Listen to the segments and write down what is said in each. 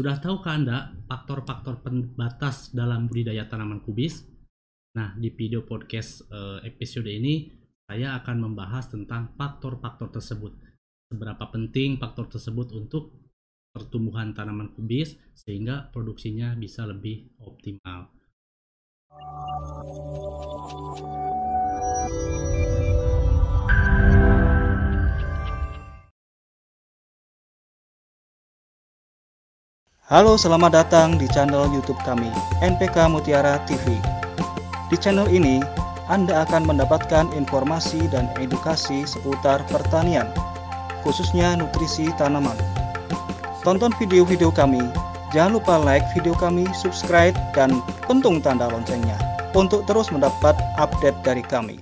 Sudah tahukah Anda faktor-faktor pembatas dalam budidaya tanaman kubis? Nah, di video podcast eh, episode ini saya akan membahas tentang faktor-faktor tersebut. Seberapa penting faktor tersebut untuk pertumbuhan tanaman kubis sehingga produksinya bisa lebih optimal. Halo, selamat datang di channel YouTube kami, NPK Mutiara TV. Di channel ini, Anda akan mendapatkan informasi dan edukasi seputar pertanian, khususnya nutrisi tanaman. Tonton video-video kami, jangan lupa like video kami, subscribe, dan pentung tanda loncengnya untuk terus mendapat update dari kami.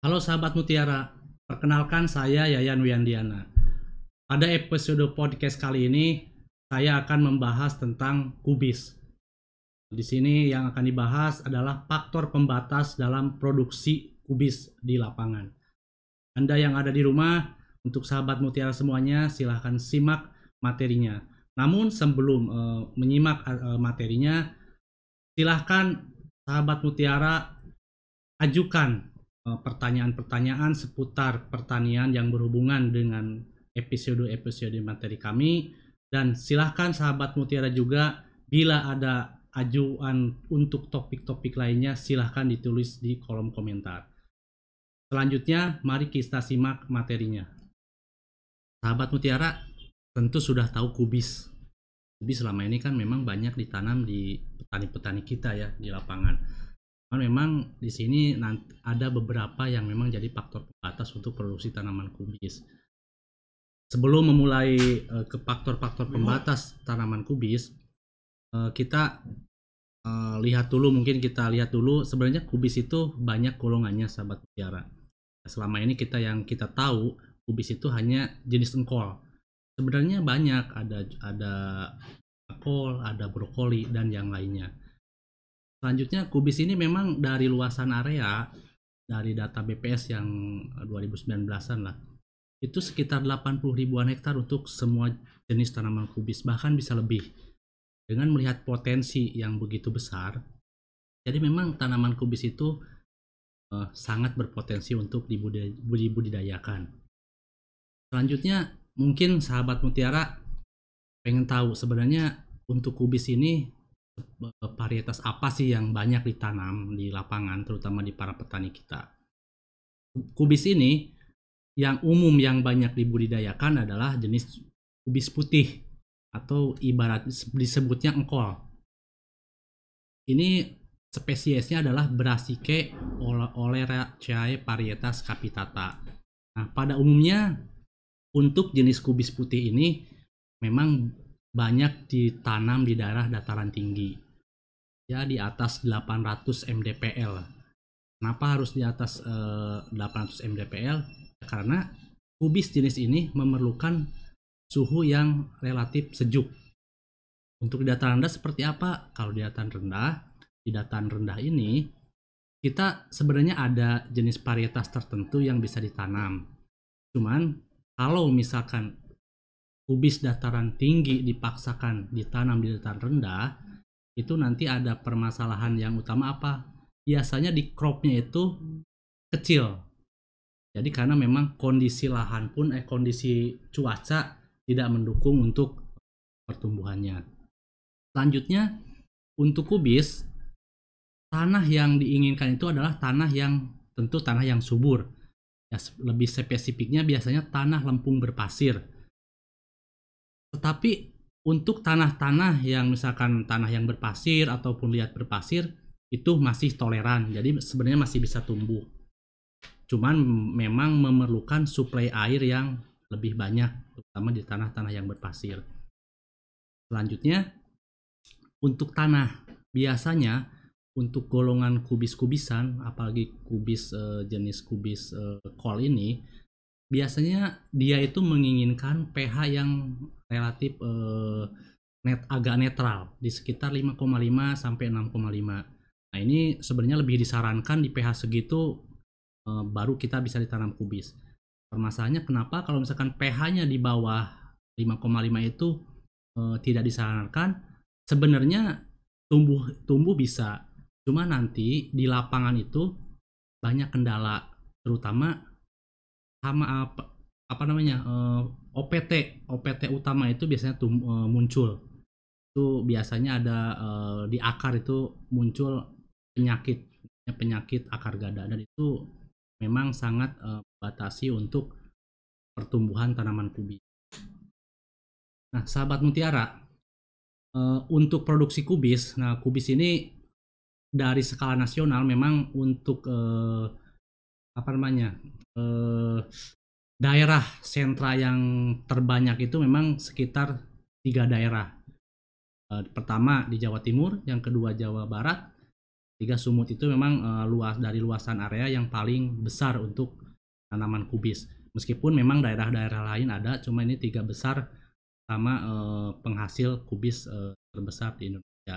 Halo sahabat Mutiara, perkenalkan saya Yayan Wiandiana. Pada episode podcast kali ini, saya akan membahas tentang kubis. Di sini yang akan dibahas adalah faktor pembatas dalam produksi kubis di lapangan. Anda yang ada di rumah, untuk sahabat Mutiara semuanya, silahkan simak materinya. Namun sebelum uh, menyimak uh, materinya, silahkan sahabat Mutiara ajukan pertanyaan-pertanyaan seputar pertanian yang berhubungan dengan episode-episode materi kami dan silahkan sahabat Mutiara juga bila ada ajuan untuk topik-topik lainnya silahkan ditulis di kolom komentar. Selanjutnya mari kita simak materinya. Sahabat Mutiara tentu sudah tahu kubis. Kubis selama ini kan memang banyak ditanam di petani-petani kita ya di lapangan. Memang di sini ada beberapa yang memang jadi faktor pembatas untuk produksi tanaman kubis sebelum memulai uh, ke faktor-faktor pembatas tanaman kubis, uh, kita uh, lihat dulu mungkin kita lihat dulu sebenarnya kubis itu banyak golongannya sahabat mutiara. Selama ini kita yang kita tahu kubis itu hanya jenis engkol. Sebenarnya banyak ada ada kol, ada brokoli dan yang lainnya. Selanjutnya kubis ini memang dari luasan area dari data BPS yang 2019-an lah itu sekitar 80 ribuan hektar untuk semua jenis tanaman kubis, bahkan bisa lebih. Dengan melihat potensi yang begitu besar, jadi memang tanaman kubis itu uh, sangat berpotensi untuk dibudidayakan. Selanjutnya, mungkin sahabat mutiara pengen tahu sebenarnya untuk kubis ini eh, varietas apa sih yang banyak ditanam di lapangan, terutama di para petani kita. Kubis ini yang umum yang banyak dibudidayakan adalah jenis kubis putih atau ibarat disebutnya engkol. Ini spesiesnya adalah Brassicae oleracea varietas capitata. Nah, pada umumnya untuk jenis kubis putih ini memang banyak ditanam di daerah dataran tinggi. Ya di atas 800 mdpl. Kenapa harus di atas eh, 800 mdpl? karena kubis jenis ini memerlukan suhu yang relatif sejuk. Untuk di dataran rendah seperti apa? Kalau di dataran rendah, di dataran rendah ini kita sebenarnya ada jenis varietas tertentu yang bisa ditanam. Cuman kalau misalkan kubis dataran tinggi dipaksakan ditanam di dataran rendah, itu nanti ada permasalahan yang utama apa? Biasanya di cropnya itu kecil, jadi karena memang kondisi lahan pun eh kondisi cuaca tidak mendukung untuk pertumbuhannya. Selanjutnya untuk kubis tanah yang diinginkan itu adalah tanah yang tentu tanah yang subur. Ya, lebih spesifiknya biasanya tanah lempung berpasir. Tetapi untuk tanah-tanah yang misalkan tanah yang berpasir ataupun liat berpasir itu masih toleran. Jadi sebenarnya masih bisa tumbuh. Cuman memang memerlukan suplai air yang lebih banyak, terutama di tanah-tanah yang berpasir. Selanjutnya, untuk tanah, biasanya untuk golongan kubis-kubisan, apalagi kubis e, jenis kubis e, kol ini, biasanya dia itu menginginkan pH yang relatif e, net agak netral di sekitar 5,5 sampai 6,5. Nah, ini sebenarnya lebih disarankan di pH segitu Eh, baru kita bisa ditanam kubis. permasalahannya kenapa kalau misalkan pH-nya di bawah 5,5 itu eh, tidak disarankan sebenarnya tumbuh tumbuh bisa cuma nanti di lapangan itu banyak kendala terutama sama apa apa namanya eh, OPT OPT utama itu biasanya tum, eh, muncul itu biasanya ada eh, di akar itu muncul penyakit penyakit akar gada dan itu memang sangat uh, batasi untuk pertumbuhan tanaman kubis. Nah, sahabat mutiara, uh, untuk produksi kubis, nah kubis ini dari skala nasional memang untuk uh, apa namanya uh, daerah sentra yang terbanyak itu memang sekitar tiga daerah. Uh, pertama di Jawa Timur, yang kedua Jawa Barat, tiga sumut itu memang uh, luas dari luasan area yang paling besar untuk tanaman kubis meskipun memang daerah-daerah lain ada cuma ini tiga besar sama uh, penghasil kubis terbesar di Indonesia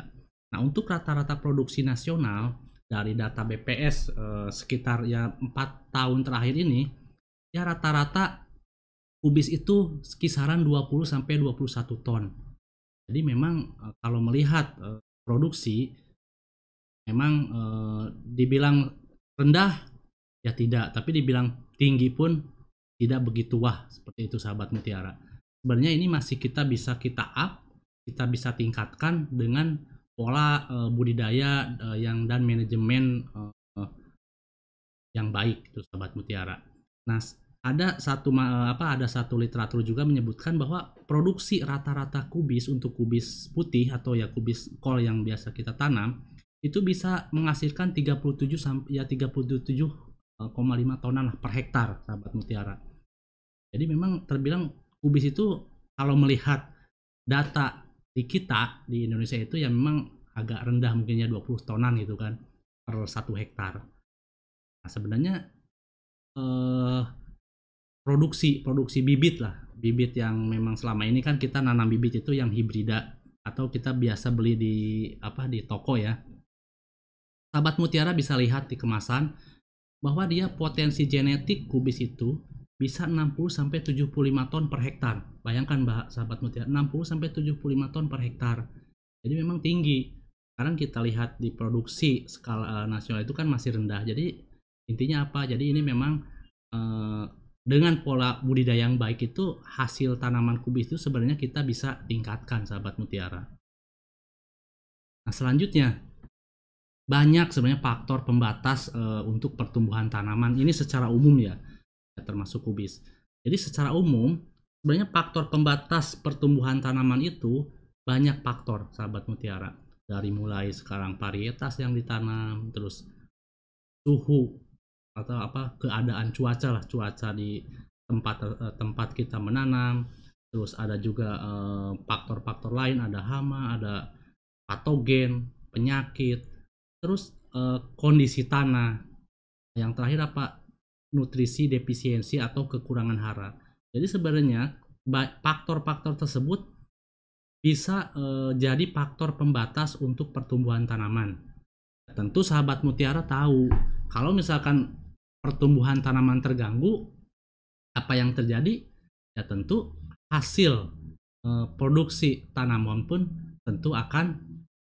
nah untuk rata-rata produksi nasional dari data BPS sekitar ya empat tahun terakhir ini ya rata-rata kubis itu kisaran 20 sampai 21 ton. Jadi memang kalau melihat produksi memang e, dibilang rendah ya tidak. Tapi dibilang tinggi pun tidak begitu wah seperti itu sahabat mutiara. Sebenarnya ini masih kita bisa kita up kita bisa tingkatkan dengan pola budidaya yang dan manajemen yang baik itu sahabat mutiara nah ada satu apa ada satu literatur juga menyebutkan bahwa produksi rata-rata kubis untuk kubis putih atau ya kubis kol yang biasa kita tanam itu bisa menghasilkan 37 sampai ya 37,5 eh, tonan per hektar sahabat mutiara. Jadi memang terbilang kubis itu kalau melihat data di kita di Indonesia itu ya memang agak rendah mungkinnya 20 tonan gitu kan per satu hektar. Nah, sebenarnya eh, produksi produksi bibit lah bibit yang memang selama ini kan kita nanam bibit itu yang hibrida atau kita biasa beli di apa di toko ya Sahabat Mutiara bisa lihat di kemasan bahwa dia potensi genetik kubis itu bisa 60 sampai 75 ton per hektar. Bayangkan Mbak sahabat Mutiara, 60 sampai 75 ton per hektar. Jadi memang tinggi. Sekarang kita lihat di produksi skala uh, nasional itu kan masih rendah. Jadi intinya apa? Jadi ini memang uh, dengan pola budidaya yang baik itu hasil tanaman kubis itu sebenarnya kita bisa tingkatkan sahabat mutiara. Nah selanjutnya banyak sebenarnya faktor pembatas uh, untuk pertumbuhan tanaman ini secara umum ya, termasuk kubis. Jadi secara umum sebenarnya faktor pembatas pertumbuhan tanaman itu banyak faktor sahabat mutiara dari mulai sekarang varietas yang ditanam terus suhu atau apa keadaan cuaca lah cuaca di tempat uh, tempat kita menanam. Terus ada juga eh, faktor-faktor uh, lain ada hama ada patogen penyakit. Terus uh, kondisi tanah. Yang terakhir apa? Nutrisi defisiensi atau kekurangan hara. Jadi sebenarnya faktor-faktor tersebut bisa uh, jadi faktor pembatas untuk pertumbuhan tanaman. Tentu sahabat mutiara tahu kalau misalkan pertumbuhan tanaman terganggu apa yang terjadi ya tentu hasil uh, produksi tanaman pun tentu akan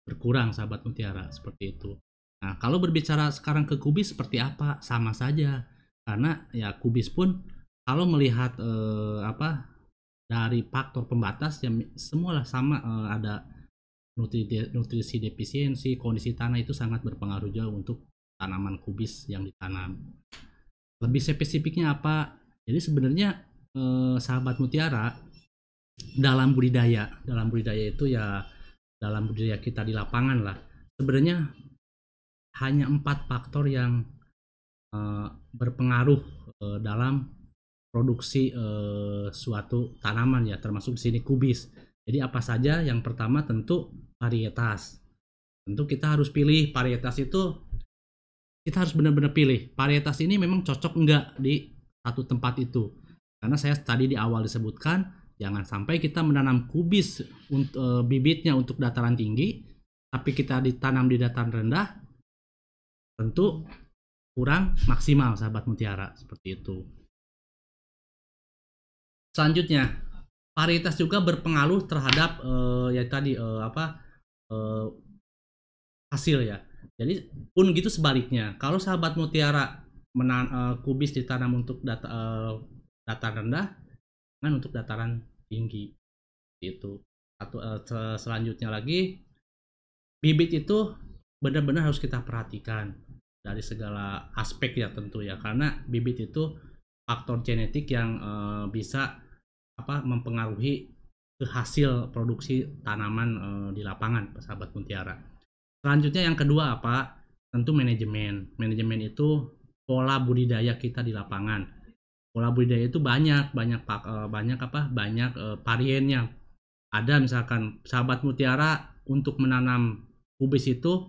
berkurang sahabat mutiara seperti itu Nah, kalau berbicara sekarang ke kubis seperti apa? Sama saja. Karena ya kubis pun kalau melihat eh, apa dari faktor pembatas yang semualah sama eh, ada nutrisi, nutrisi defisiensi, kondisi tanah itu sangat berpengaruh jauh untuk tanaman kubis yang ditanam. Lebih spesifiknya apa? Jadi sebenarnya eh, sahabat mutiara dalam budidaya, dalam budidaya itu ya dalam budidaya kita di lapangan lah. Sebenarnya hanya empat faktor yang uh, berpengaruh uh, dalam produksi uh, suatu tanaman ya termasuk di sini kubis. Jadi apa saja? Yang pertama tentu varietas. Tentu kita harus pilih varietas itu kita harus benar-benar pilih varietas ini memang cocok enggak di satu tempat itu. Karena saya tadi di awal disebutkan jangan sampai kita menanam kubis untuk bibitnya untuk dataran tinggi tapi kita ditanam di dataran rendah tentu kurang maksimal sahabat mutiara seperti itu Selanjutnya, varietas juga berpengaruh terhadap eh, ya tadi eh, apa eh, hasil ya. Jadi pun gitu sebaliknya. Kalau sahabat mutiara menan eh, kubis ditanam untuk data, eh, dataran rendah, kan untuk dataran tinggi. Itu. Atau se- selanjutnya lagi bibit itu benar-benar harus kita perhatikan dari segala aspek ya tentu ya karena bibit itu faktor genetik yang eh, bisa apa mempengaruhi hasil produksi tanaman eh, di lapangan sahabat mutiara. Selanjutnya yang kedua apa? Tentu manajemen. Manajemen itu pola budidaya kita di lapangan. Pola budidaya itu banyak, banyak eh, banyak apa? Banyak eh, variannya. Ada misalkan sahabat mutiara untuk menanam kubis itu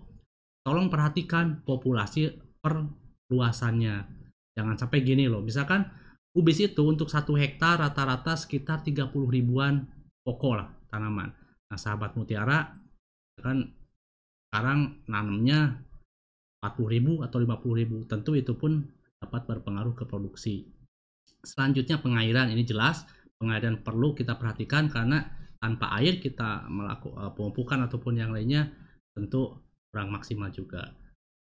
tolong perhatikan populasi perluasannya. Jangan sampai gini loh. Misalkan kubis itu untuk satu hektar rata-rata sekitar 30 ribuan pokok lah tanaman. Nah, sahabat mutiara kan sekarang nanamnya 40 ribu atau 50 ribu. Tentu itu pun dapat berpengaruh ke produksi. Selanjutnya pengairan ini jelas pengairan perlu kita perhatikan karena tanpa air kita melakukan pemupukan ataupun yang lainnya tentu kurang maksimal juga.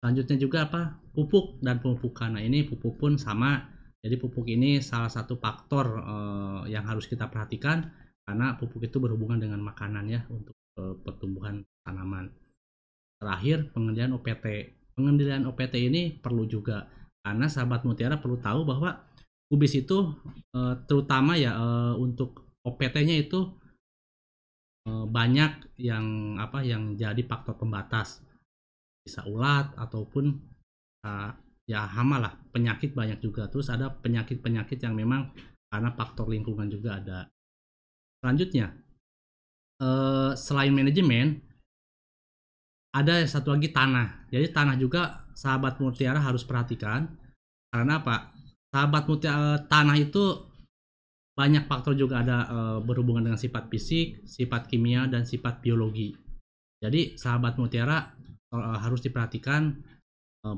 Selanjutnya juga apa? Pupuk dan pemupukan. Nah, ini pupuk pun sama. Jadi pupuk ini salah satu faktor eh, yang harus kita perhatikan karena pupuk itu berhubungan dengan makanan ya untuk eh, pertumbuhan tanaman. Terakhir, pengendalian OPT. Pengendalian OPT ini perlu juga karena sahabat mutiara perlu tahu bahwa kubis itu eh, terutama ya eh, untuk OPT-nya itu eh, banyak yang apa yang jadi faktor pembatas. Bisa ulat ataupun ya hama lah penyakit banyak juga. Terus ada penyakit-penyakit yang memang karena faktor lingkungan juga ada. Selanjutnya selain manajemen ada satu lagi tanah jadi tanah juga sahabat mutiara harus perhatikan karena apa sahabat mutiara tanah itu banyak faktor juga ada eh, berhubungan dengan sifat fisik sifat kimia dan sifat biologi jadi sahabat mutiara eh, harus diperhatikan eh,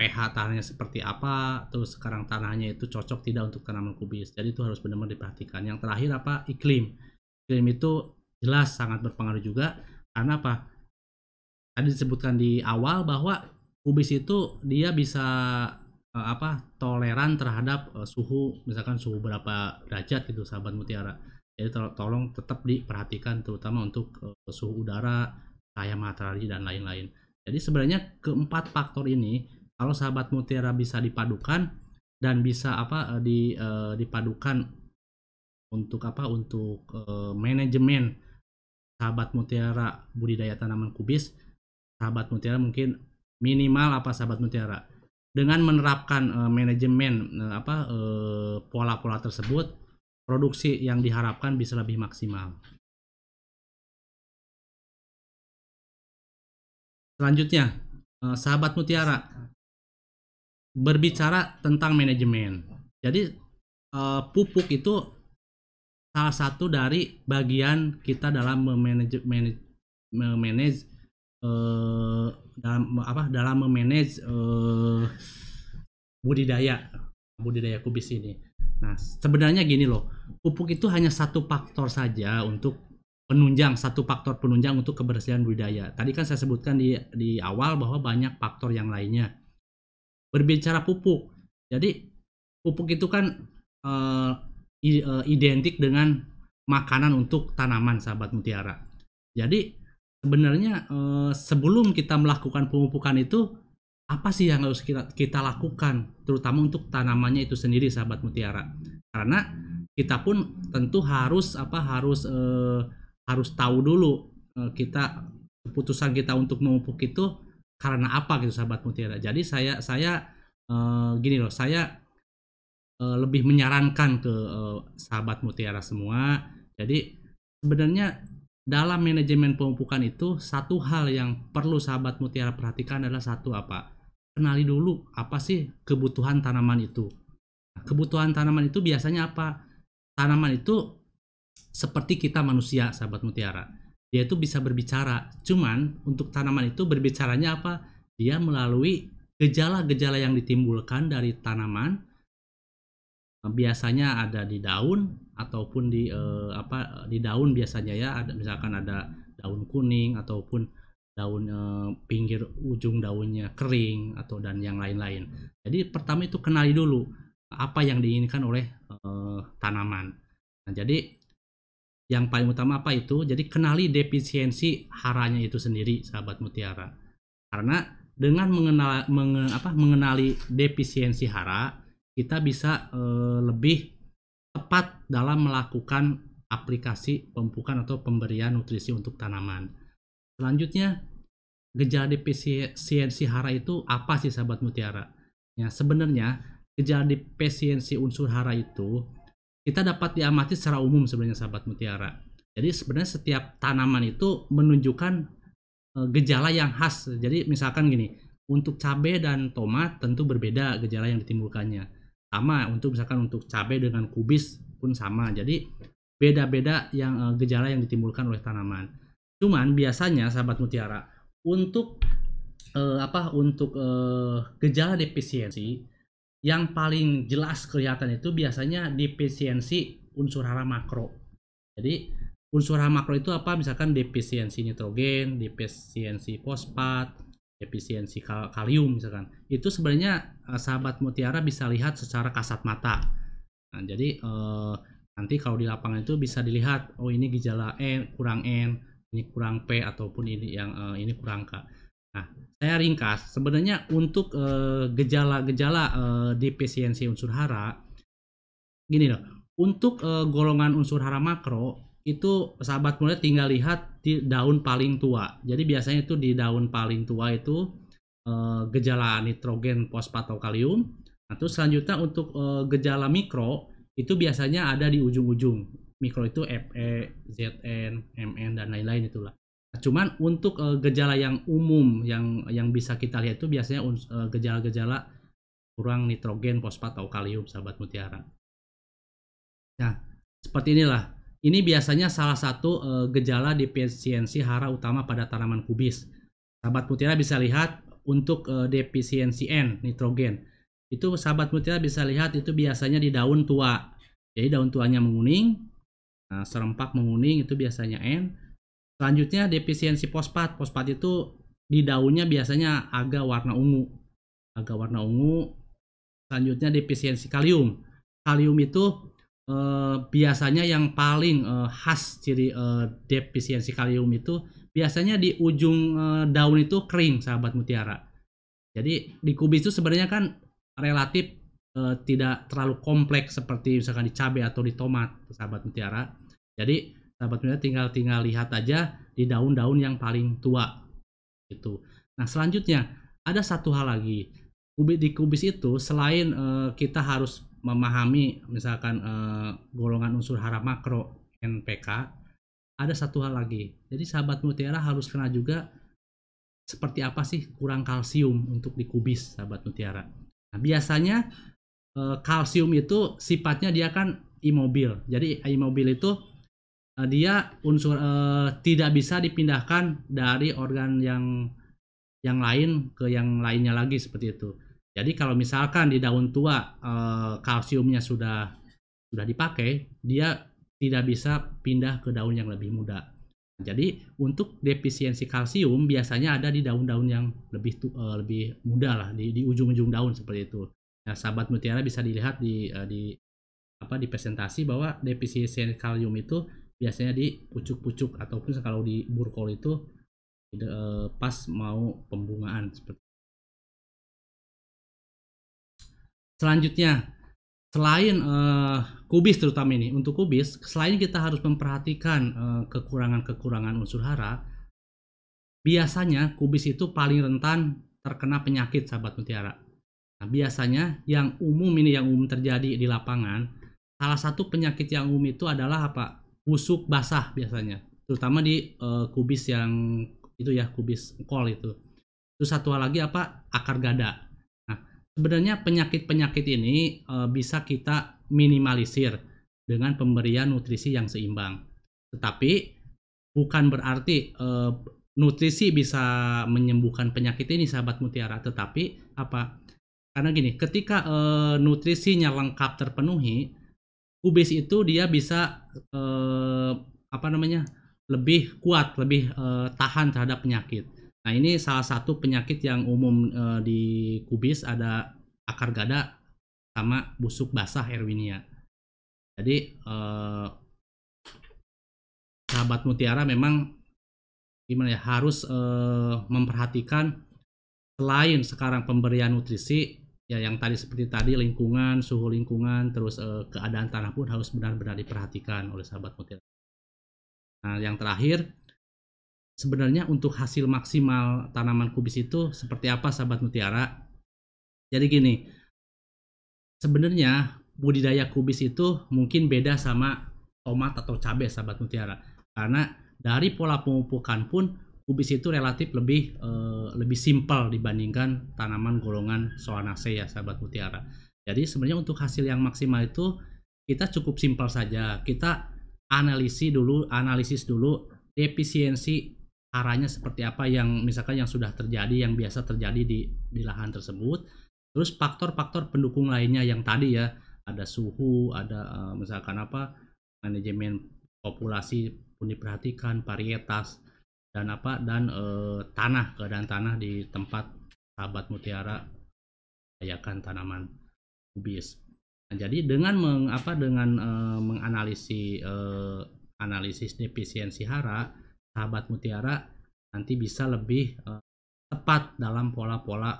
pH tanahnya seperti apa, terus sekarang tanahnya itu cocok tidak untuk tanaman kubis. Jadi itu harus benar-benar diperhatikan. Yang terakhir apa? Iklim. Iklim itu jelas sangat berpengaruh juga karena apa? Tadi disebutkan di awal bahwa kubis itu dia bisa eh, apa? toleran terhadap eh, suhu misalkan suhu berapa derajat gitu sahabat mutiara. Jadi tol- tolong tetap diperhatikan terutama untuk eh, suhu udara, cahaya matahari dan lain-lain. Jadi sebenarnya keempat faktor ini kalau sahabat mutiara bisa dipadukan dan bisa apa eh, di eh, dipadukan untuk apa untuk eh, manajemen sahabat mutiara budidaya tanaman kubis sahabat mutiara mungkin minimal apa sahabat mutiara dengan menerapkan eh, manajemen eh, apa eh, pola-pola tersebut produksi yang diharapkan bisa lebih maksimal. Selanjutnya, eh, sahabat mutiara berbicara tentang manajemen. Jadi eh, pupuk itu salah satu dari bagian kita dalam memanage manage, memanage eh, dalam apa dalam memanage eh, budidaya budidaya kubis ini. Nah, sebenarnya gini loh, pupuk itu hanya satu faktor saja untuk penunjang, satu faktor penunjang untuk kebersihan budidaya. Tadi kan saya sebutkan di di awal bahwa banyak faktor yang lainnya. Berbicara pupuk, jadi pupuk itu kan eh, identik dengan makanan untuk tanaman sahabat mutiara. Jadi sebenarnya eh, sebelum kita melakukan pemupukan itu apa sih yang harus kita kita lakukan? Terutama untuk tanamannya itu sendiri sahabat mutiara. Karena kita pun tentu harus apa harus eh, harus tahu dulu eh, kita keputusan kita untuk memupuk itu karena apa gitu sahabat mutiara. Jadi saya saya eh, gini loh saya eh, lebih menyarankan ke eh, sahabat mutiara semua. Jadi sebenarnya dalam manajemen pemupukan itu satu hal yang perlu sahabat mutiara perhatikan adalah satu apa kenali dulu apa sih kebutuhan tanaman itu. Nah, kebutuhan tanaman itu biasanya apa? Tanaman itu seperti kita manusia, sahabat mutiara. Dia itu bisa berbicara. Cuman untuk tanaman itu berbicaranya apa? Dia melalui gejala-gejala yang ditimbulkan dari tanaman biasanya ada di daun ataupun di eh, apa di daun biasanya ya ada misalkan ada daun kuning ataupun daun eh, pinggir ujung daunnya kering atau dan yang lain-lain. Jadi pertama itu kenali dulu apa yang diinginkan oleh eh, tanaman. Nah, jadi yang paling utama apa itu? Jadi kenali defisiensi haranya itu sendiri, sahabat mutiara. Karena dengan mengenal menge, apa, mengenali defisiensi hara, kita bisa eh, lebih tepat dalam melakukan aplikasi pemupukan atau pemberian nutrisi untuk tanaman. Selanjutnya, gejala defisiensi hara itu apa sih sahabat mutiara? Ya, sebenarnya gejala defisiensi unsur hara itu kita dapat diamati secara umum sebenarnya sahabat mutiara. Jadi sebenarnya setiap tanaman itu menunjukkan eh, gejala yang khas. Jadi misalkan gini, untuk cabai dan tomat tentu berbeda gejala yang ditimbulkannya. Sama untuk misalkan untuk cabai dengan kubis pun sama. Jadi beda-beda yang eh, gejala yang ditimbulkan oleh tanaman. Cuman biasanya sahabat mutiara untuk eh, apa untuk eh, gejala defisiensi yang paling jelas kelihatan itu biasanya defisiensi unsur hara makro. Jadi unsur hara makro itu apa? Misalkan defisiensi nitrogen, defisiensi fosfat, defisiensi kal kalium misalkan. Itu sebenarnya sahabat mutiara bisa lihat secara kasat mata. Nah, jadi eh, nanti kalau di lapangan itu bisa dilihat oh ini gejala N kurang N, ini kurang P ataupun ini yang eh, ini kurang K. Nah, saya ringkas. Sebenarnya untuk gejala-gejala uh, uh, defisiensi unsur hara, gini loh. Untuk uh, golongan unsur hara makro itu sahabat muda tinggal lihat di daun paling tua. Jadi biasanya itu di daun paling tua itu uh, gejala nitrogen, fosfat atau kalium. Nah, terus selanjutnya untuk uh, gejala mikro itu biasanya ada di ujung-ujung. Mikro itu Fe, Zn, Mn dan lain-lain itulah. Cuman untuk uh, gejala yang umum yang yang bisa kita lihat itu biasanya gejala-gejala kurang nitrogen, fosfat atau kalium sahabat mutiara. Nah, seperti inilah. Ini biasanya salah satu uh, gejala defisiensi hara utama pada tanaman kubis. Sahabat mutiara bisa lihat untuk uh, defisiensi N, nitrogen. Itu sahabat mutiara bisa lihat itu biasanya di daun tua. Jadi daun tuanya menguning, nah, serempak menguning itu biasanya N Selanjutnya defisiensi fosfat. Fosfat itu di daunnya biasanya agak warna ungu. Agak warna ungu. Selanjutnya defisiensi kalium. Kalium itu eh, biasanya yang paling eh, khas ciri eh, defisiensi kalium itu biasanya di ujung eh, daun itu kering sahabat mutiara. Jadi di kubis itu sebenarnya kan relatif eh, tidak terlalu kompleks seperti misalkan di cabai atau di tomat sahabat mutiara. Jadi sahabat muda tinggal tinggal lihat aja di daun-daun yang paling tua itu nah selanjutnya ada satu hal lagi kubis di kubis itu selain uh, kita harus memahami misalkan uh, golongan unsur hara makro NPK ada satu hal lagi. Jadi sahabat mutiara harus kenal juga seperti apa sih kurang kalsium untuk di kubis sahabat mutiara. Nah biasanya uh, kalsium itu sifatnya dia kan imobil. Jadi imobil itu uh, dia unsur tidak bisa dipindahkan dari organ yang yang lain ke yang lainnya lagi seperti itu. Jadi kalau misalkan di daun tua uh, kalsiumnya sudah sudah dipakai, dia tidak bisa pindah ke daun yang lebih muda. Jadi untuk defisiensi kalsium biasanya ada di daun-daun yang lebih uh, lebih muda lah di, di ujung-ujung daun seperti itu. Nah, sahabat mutiara bisa dilihat di uh, di apa di presentasi bahwa defisiensi kalium itu biasanya di pucuk-pucuk ataupun kalau di burkol itu eh, pas mau pembungaan seperti selanjutnya selain uh, kubis terutama ini untuk kubis selain kita harus memperhatikan uh, kekurangan-kekurangan unsur hara biasanya kubis itu paling rentan terkena penyakit sahabat mutiara. Nah biasanya yang umum ini yang umum terjadi di lapangan salah satu penyakit yang umum itu adalah apa? Busuk basah biasanya. Terutama di uh, kubis yang itu ya kubis kol itu. Terus satu lagi apa? Akar gada sebenarnya penyakit penyakit ini uh, bisa kita minimalisir dengan pemberian nutrisi yang seimbang. Tetapi bukan berarti uh, nutrisi bisa menyembuhkan penyakit ini sahabat mutiara. Tetapi apa? Karena gini ketika uh, nutrisinya lengkap terpenuhi kubis itu dia bisa uh, apa namanya lebih kuat lebih uh, tahan terhadap penyakit nah ini salah satu penyakit yang umum uh, di kubis ada akar gada sama busuk basah erwinia jadi uh, sahabat mutiara memang gimana ya harus uh, memperhatikan selain sekarang pemberian nutrisi ya yang tadi seperti tadi lingkungan suhu lingkungan terus keadaan tanah pun harus benar-benar diperhatikan oleh sahabat mutiara. Nah yang terakhir sebenarnya untuk hasil maksimal tanaman kubis itu seperti apa sahabat mutiara? Jadi gini sebenarnya budidaya kubis itu mungkin beda sama tomat atau cabai sahabat mutiara karena dari pola pemupukan pun kubis itu relatif lebih uh, lebih simpel dibandingkan tanaman golongan Solanaceae ya sahabat mutiara. Jadi sebenarnya untuk hasil yang maksimal itu kita cukup simpel saja. Kita analisis dulu, analisis dulu efisiensi arahnya seperti apa yang misalkan yang sudah terjadi, yang biasa terjadi di di lahan tersebut. Terus faktor-faktor pendukung lainnya yang tadi ya, ada suhu, ada uh, misalkan apa manajemen populasi pun diperhatikan, varietas dan apa dan e, tanah keadaan tanah di tempat sahabat mutiara ayakan tanaman kubis. Nah, jadi dengan meng, apa dengan e, menganalisis e, analisis defisiensi hara sahabat mutiara nanti bisa lebih e, tepat dalam pola-pola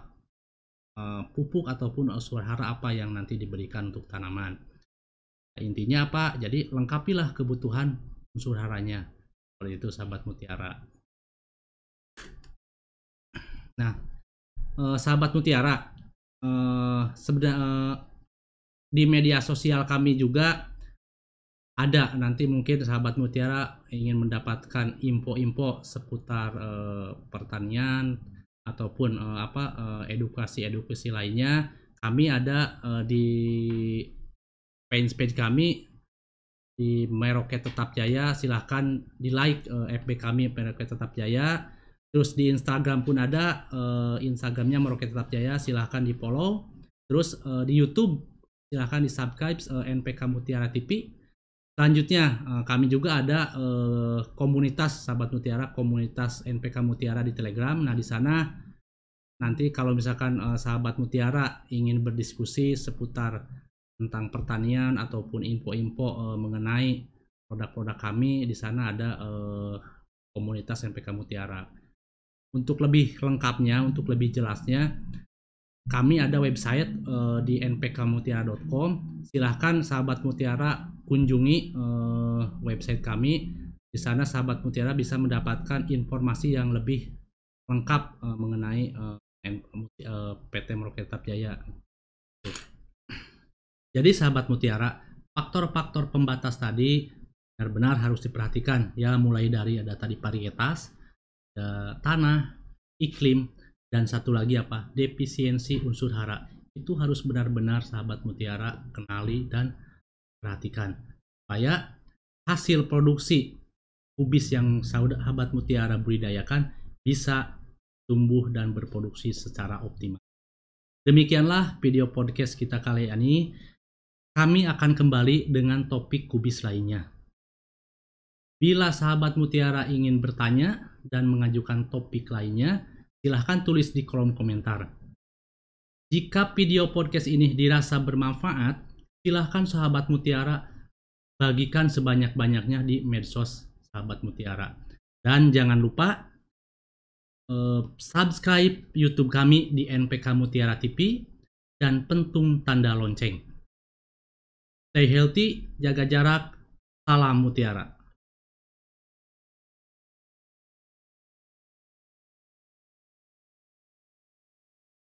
e, pupuk ataupun hara apa yang nanti diberikan untuk tanaman. Intinya apa? Jadi lengkapilah kebutuhan unsur haranya. Seperti itu sahabat mutiara. Nah, eh, sahabat Mutiara, eh, sebenarnya eh, di media sosial kami juga ada nanti mungkin sahabat Mutiara ingin mendapatkan info-info seputar eh, pertanian ataupun eh, apa edukasi-edukasi lainnya. Kami ada eh, di page page kami di Meroket Tetap Jaya silahkan di like eh, FB kami Meroket Tetap Jaya Terus di Instagram pun ada uh, Instagramnya Meroket Tetap Jaya, silahkan di follow. Terus uh, di YouTube silahkan di subscribe uh, eh, NPK Mutiara TV. Selanjutnya uh, kami juga ada uh, komunitas Sahabat Mutiara, komunitas NPK Mutiara di Telegram. Nah di sana nanti kalau misalkan uh, Sahabat Mutiara ingin berdiskusi seputar tentang pertanian ataupun info-info mengenai produk-produk kami di sana ada komunitas NPK Mutiara. Untuk lebih lengkapnya, untuk lebih jelasnya, kami ada website uh, di npkmutiara.com. Silahkan sahabat mutiara kunjungi uh, website kami. Di sana sahabat mutiara bisa mendapatkan informasi yang lebih lengkap uh, mengenai uh, PT Meroket Jaya. Jadi sahabat mutiara, faktor-faktor pembatas tadi benar-benar harus diperhatikan ya mulai dari ada tadi varietas, tanah, iklim, dan satu lagi apa? Defisiensi unsur hara. Itu harus benar-benar sahabat mutiara kenali dan perhatikan. Supaya hasil produksi kubis yang sahabat mutiara budidayakan bisa tumbuh dan berproduksi secara optimal. Demikianlah video podcast kita kali ini. Kami akan kembali dengan topik kubis lainnya. Bila sahabat Mutiara ingin bertanya dan mengajukan topik lainnya, silahkan tulis di kolom komentar. Jika video podcast ini dirasa bermanfaat, silahkan sahabat Mutiara bagikan sebanyak-banyaknya di medsos sahabat Mutiara. Dan jangan lupa uh, subscribe YouTube kami di NPK Mutiara TV dan pentung tanda lonceng. Stay healthy, jaga jarak, salam Mutiara.